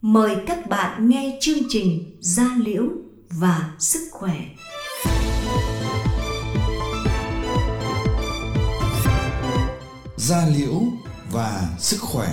Mời các bạn nghe chương trình Gia Liễu và Sức Khỏe. Gia Liễu và Sức Khỏe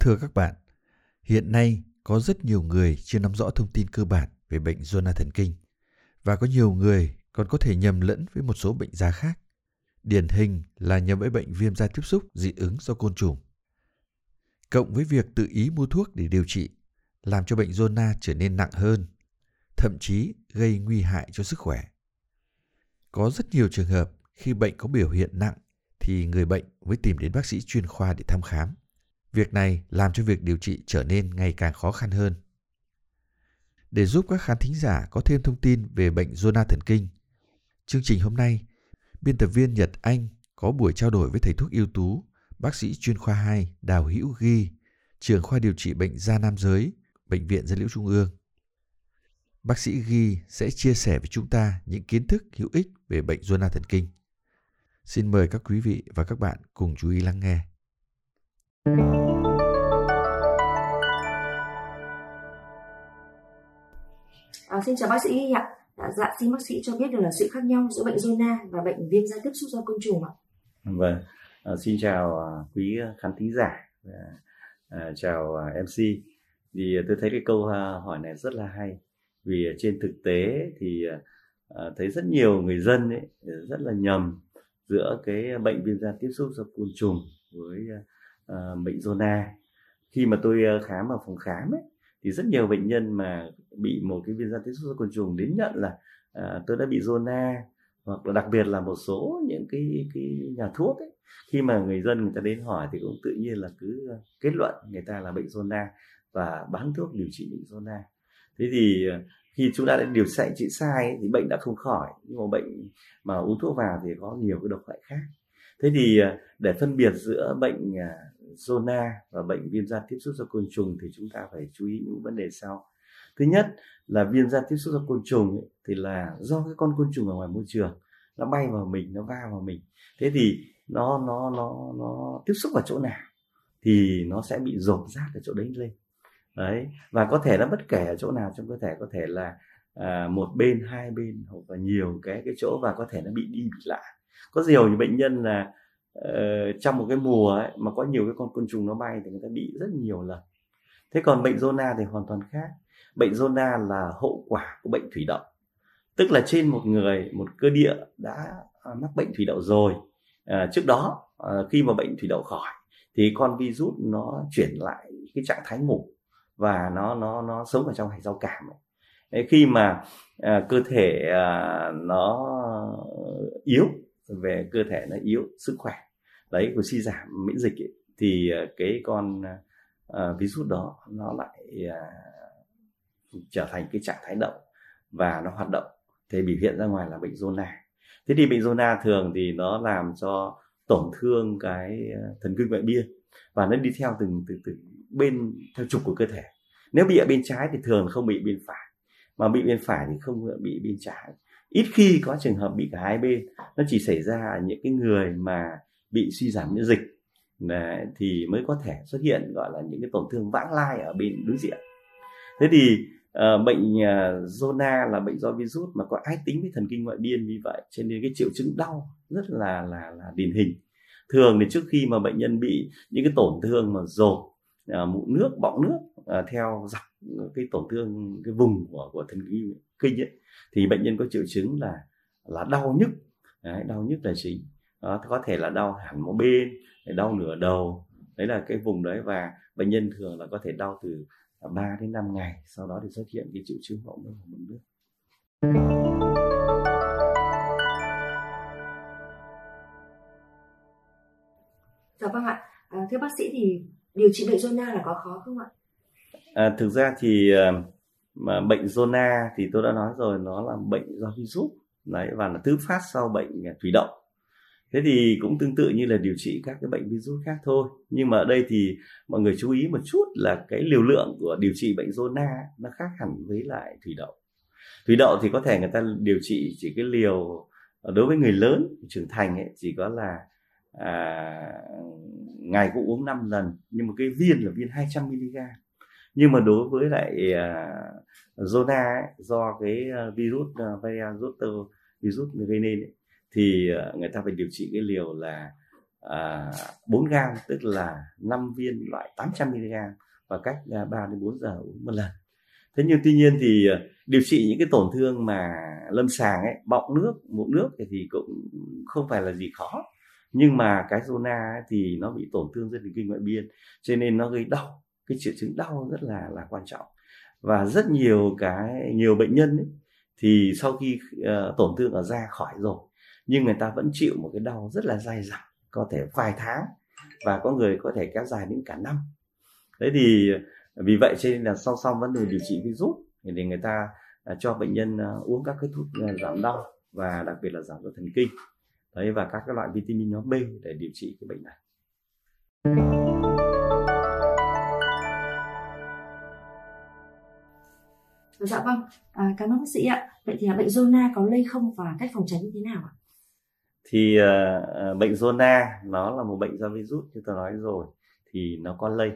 Thưa các bạn, hiện nay có rất nhiều người chưa nắm rõ thông tin cơ bản về bệnh zona thần kinh và có nhiều người còn có thể nhầm lẫn với một số bệnh da khác. Điển hình là nhầm với bệnh viêm da tiếp xúc dị ứng do côn trùng. Cộng với việc tự ý mua thuốc để điều trị, làm cho bệnh zona trở nên nặng hơn, thậm chí gây nguy hại cho sức khỏe. Có rất nhiều trường hợp khi bệnh có biểu hiện nặng thì người bệnh mới tìm đến bác sĩ chuyên khoa để thăm khám. Việc này làm cho việc điều trị trở nên ngày càng khó khăn hơn. Để giúp các khán thính giả có thêm thông tin về bệnh zona thần kinh, chương trình hôm nay, biên tập viên Nhật Anh có buổi trao đổi với thầy thuốc ưu tú, bác sĩ chuyên khoa 2 Đào Hữu Ghi, trưởng khoa điều trị bệnh da nam giới, Bệnh viện Gia liễu Trung ương. Bác sĩ Ghi sẽ chia sẻ với chúng ta những kiến thức hữu ích về bệnh zona thần kinh. Xin mời các quý vị và các bạn cùng chú ý lắng nghe. À, xin chào bác sĩ ạ. À, dạ xin bác sĩ cho biết được là sự khác nhau giữa bệnh zona và bệnh viêm da tiếp xúc do côn trùng ạ. Vâng, à, xin chào à, quý khán thính giả, à, chào à, MC. Thì tôi thấy cái câu à, hỏi này rất là hay vì trên thực tế thì à, thấy rất nhiều người dân ấy rất là nhầm giữa cái bệnh viêm da tiếp xúc do côn trùng với à, bệnh zona khi mà tôi khám ở phòng khám ấy thì rất nhiều bệnh nhân mà bị một cái viêm da tiếp xúc do côn trùng đến nhận là à, tôi đã bị zona hoặc là đặc biệt là một số những cái cái nhà thuốc ấy. Khi mà người dân người ta đến hỏi thì cũng tự nhiên là cứ à, kết luận người ta là bệnh zona và bán thuốc điều trị bệnh zona. Thế thì à, khi chúng ta đã điều trị sai ấy, thì bệnh đã không khỏi. Nhưng mà bệnh mà uống thuốc vào thì có nhiều cái độc hại khác. Thế thì à, để phân biệt giữa bệnh zona và bệnh viêm da tiếp xúc do côn trùng thì chúng ta phải chú ý những vấn đề sau. Thứ nhất là viêm da tiếp xúc do côn trùng ấy, thì là do cái con côn trùng ở ngoài môi trường nó bay vào mình nó va vào mình. Thế thì nó nó nó nó tiếp xúc vào chỗ nào thì nó sẽ bị rộp rát ở chỗ đấy lên. Đấy và có thể nó bất kể ở chỗ nào trong cơ thể có thể là à, một bên hai bên hoặc là nhiều cái cái chỗ và có thể nó bị đi bị lại. Có nhiều những bệnh nhân là uh, trong một cái mùa ấy, mà có nhiều cái con côn trùng nó bay thì người ta bị rất nhiều lần. Thế còn bệnh zona thì hoàn toàn khác. Bệnh zona là hậu quả của bệnh thủy đậu. Tức là trên một người một cơ địa đã à, mắc bệnh thủy đậu rồi. À, trước đó à, khi mà bệnh thủy đậu khỏi thì con virus nó chuyển lại cái trạng thái ngủ và nó nó nó sống ở trong hệ rau cảm ấy. khi mà à, cơ thể à, nó à, yếu về cơ thể nó yếu sức khỏe. Đấy của suy giảm miễn dịch ấy, thì ờ, cái con uh, virus đó nó lại uh, trở thành cái trạng thái động và nó hoạt động. Thì biểu hiện ra ngoài là bệnh zona. Thế thì bệnh zona thường thì nó làm cho tổn thương cái thần kinh ngoại biên và nó đi theo từng từ từ bên theo trục của cơ thể. Nếu bị ở bên trái thì thường không bị bên phải mà bị bên phải thì không bị bên trái ít khi có trường hợp bị cả hai bên nó chỉ xảy ra ở những cái người mà bị suy giảm miễn dịch Đấy, thì mới có thể xuất hiện gọi là những cái tổn thương vãng lai ở bên đối diện. Thế thì uh, bệnh uh, zona là bệnh do virus mà có ái tính với thần kinh ngoại biên vì vậy cho nên cái triệu chứng đau rất là là là điển hình. Thường thì trước khi mà bệnh nhân bị những cái tổn thương mà rột, uh, mụn nước bọng nước uh, theo dọc cái tổn thương cái vùng của của thần kinh kinh ấy, thì bệnh nhân có triệu chứng là là đau nhức Đấy, đau nhức là chính đó, có thể là đau hẳn một bên đau nửa đầu đấy là cái vùng đấy và bệnh nhân thường là có thể đau từ à, 3 đến 5 ngày sau đó thì xuất hiện cái triệu chứng hậu môn và mụn nước Dạ vâng ạ. À, thưa bác sĩ thì điều trị bệnh zona là có khó không ạ? À, thực ra thì ờ, mà bệnh zona thì tôi đã nói rồi nó là bệnh do virus. Đấy và là thứ phát sau bệnh à, thủy đậu. Thế thì cũng tương tự như là điều trị các cái bệnh virus khác thôi. Nhưng mà ở đây thì mọi người chú ý một chút là cái liều lượng của điều trị bệnh zona nó khác hẳn với lại thủy đậu. Thủy đậu thì có thể người ta điều trị chỉ cái liều à, đối với người lớn trưởng thành ấy, chỉ có là à, ngày cũng uống 5 lần. Nhưng mà cái viên là viên 200 mg nhưng mà đối với lại uh, zona ấy, do cái à, virus uh, variant zoster virus gây nên ấy, thì người ta phải điều trị cái liều là uh, 4 gram tức là 5 viên loại 800 mg và cách à, 3 đến 4 giờ uống một lần. Thế nhưng tuy nhiên thì điều trị những cái tổn thương mà lâm sàng ấy bọng nước mụn nước thì cũng không phải là gì khó. Nhưng mà cái zona thì nó bị tổn thương dây thần kinh ngoại biên cho nên nó gây đau cái triệu chứng đau rất là là quan trọng. Và rất nhiều cái nhiều bệnh nhân ấy, thì sau khi uh, tổn thương ở da khỏi rồi nhưng người ta vẫn chịu một cái đau rất là dai dẳng có thể vài tháng và có người có thể kéo dài đến cả năm. Thế thì vì vậy cho nên là song song vấn đề điều trị virus thì người ta uh, cho bệnh nhân uh, uống các cái thuốc uh, giảm đau và đặc biệt là giảm đau thần kinh. Đấy và các cái loại vitamin nhóm B để điều trị cái bệnh này. Dạ vâng, à, cảm ơn bác sĩ ạ. Vậy thì à, bệnh zona có lây không và cách phòng tránh như thế nào ạ? Thì uh, bệnh zona nó là một bệnh do virus như tôi nói rồi thì nó có lây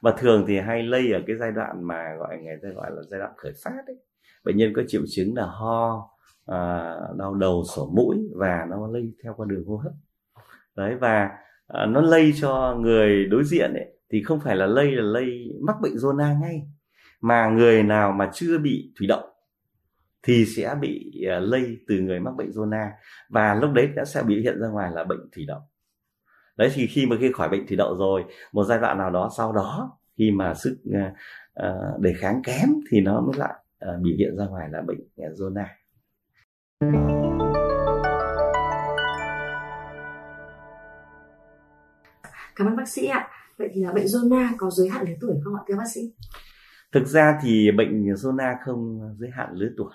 và thường thì hay lây ở cái giai đoạn mà gọi người ta gọi là giai đoạn khởi phát ấy. Bệnh nhân có triệu chứng là ho, uh, đau đầu, sổ mũi và nó lây theo qua đường hô hấp. Đấy và uh, nó lây cho người đối diện ấy thì không phải là lây là lây mắc bệnh zona ngay mà người nào mà chưa bị thủy đậu thì sẽ bị à, lây từ người mắc bệnh zona và lúc đấy đã sẽ biểu hiện ra ngoài là bệnh thủy đậu đấy thì khi mà khi khỏi bệnh thủy đậu rồi một giai đoạn nào đó sau đó khi mà sức uh, đề kháng kém thì nó mới lại uh, biểu hiện ra ngoài là bệnh zona Cảm ơn bác sĩ ạ. Vậy thì là bệnh zona có giới hạn lứa tuổi không ạ thưa bác sĩ? Thực ra thì bệnh zona không giới hạn lứa tuổi.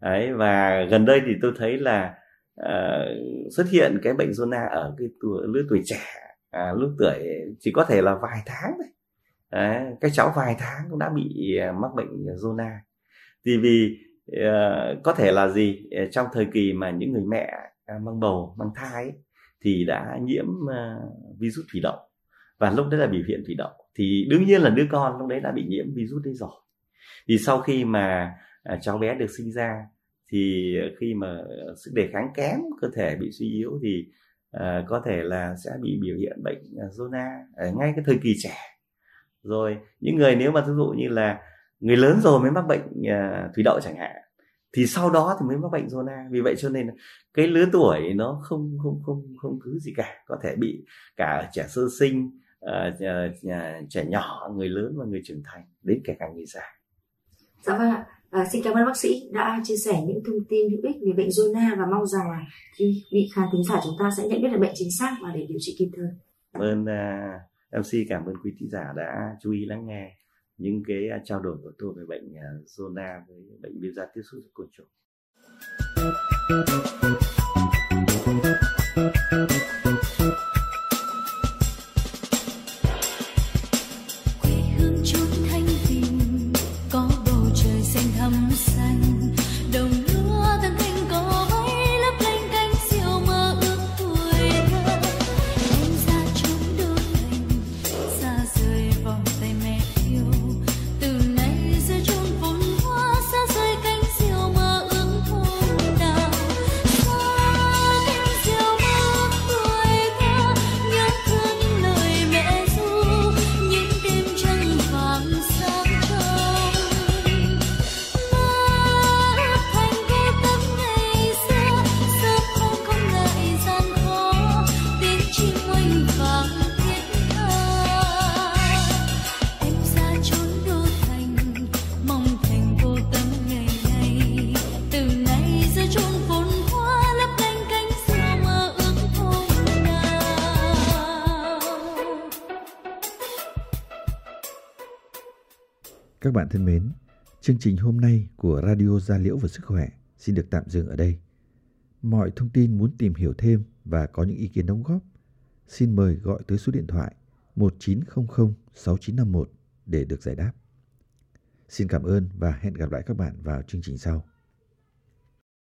Đấy và gần đây thì tôi thấy là uh, xuất hiện cái bệnh zona ở cái tuổi lứa tuổi trẻ à, lứa tuổi chỉ có thể là vài tháng thôi. Đấy, các cháu vài tháng cũng đã bị à, mắc bệnh zona. Thì vì uh, có thể là gì? Ờ, trong thời kỳ mà những người mẹ à, mang bầu mang thai ấy, thì đã nhiễm uh, virus thủy đậu và lúc đấy là biểu hiện thủy đậu. Thì đương nhiên là đứa con lúc đấy đã bị nhiễm virus đấy rồi. Thì sau khi mà à, cháu bé được sinh ra, thì khi mà sức đề kháng kém, cơ thể bị suy yếu thì à, có thể là sẽ bị biểu hiện bệnh à, zona ở ngay cái thời kỳ trẻ. Rồi, những người nếu mà ví dụ như là người lớn rồi mới mắc bệnh thủy đậu chẳng hạn, thì sau đó thì mới mắc bệnh zona. Vì vậy cho nên cái lứa tuổi nó không không không không cứ gì cả. Có thể bị cả trẻ sơ sinh uh, trẻ nhỏ người lớn và người trưởng thành đến kể cả người già. Dạ vâng ạ. À, xin cảm ơn bác sĩ đã chia sẻ những thông tin hữu ích về bệnh zona và mong rằng là khi bị khán thính giả chúng ta sẽ nhận biết được bệnh chính xác và để điều trị kịp thời. Cảm ơn uh, mc cảm ơn quý thính giả đã chú ý lắng nghe những cái trao đổi của tôi về bệnh uh, zona với bệnh viêm da tiếp xúc côn trùng Các bạn thân mến, chương trình hôm nay của Radio Gia Liễu và Sức Khỏe xin được tạm dừng ở đây. Mọi thông tin muốn tìm hiểu thêm và có những ý kiến đóng góp, xin mời gọi tới số điện thoại 1900 6951 để được giải đáp. Xin cảm ơn và hẹn gặp lại các bạn vào chương trình sau.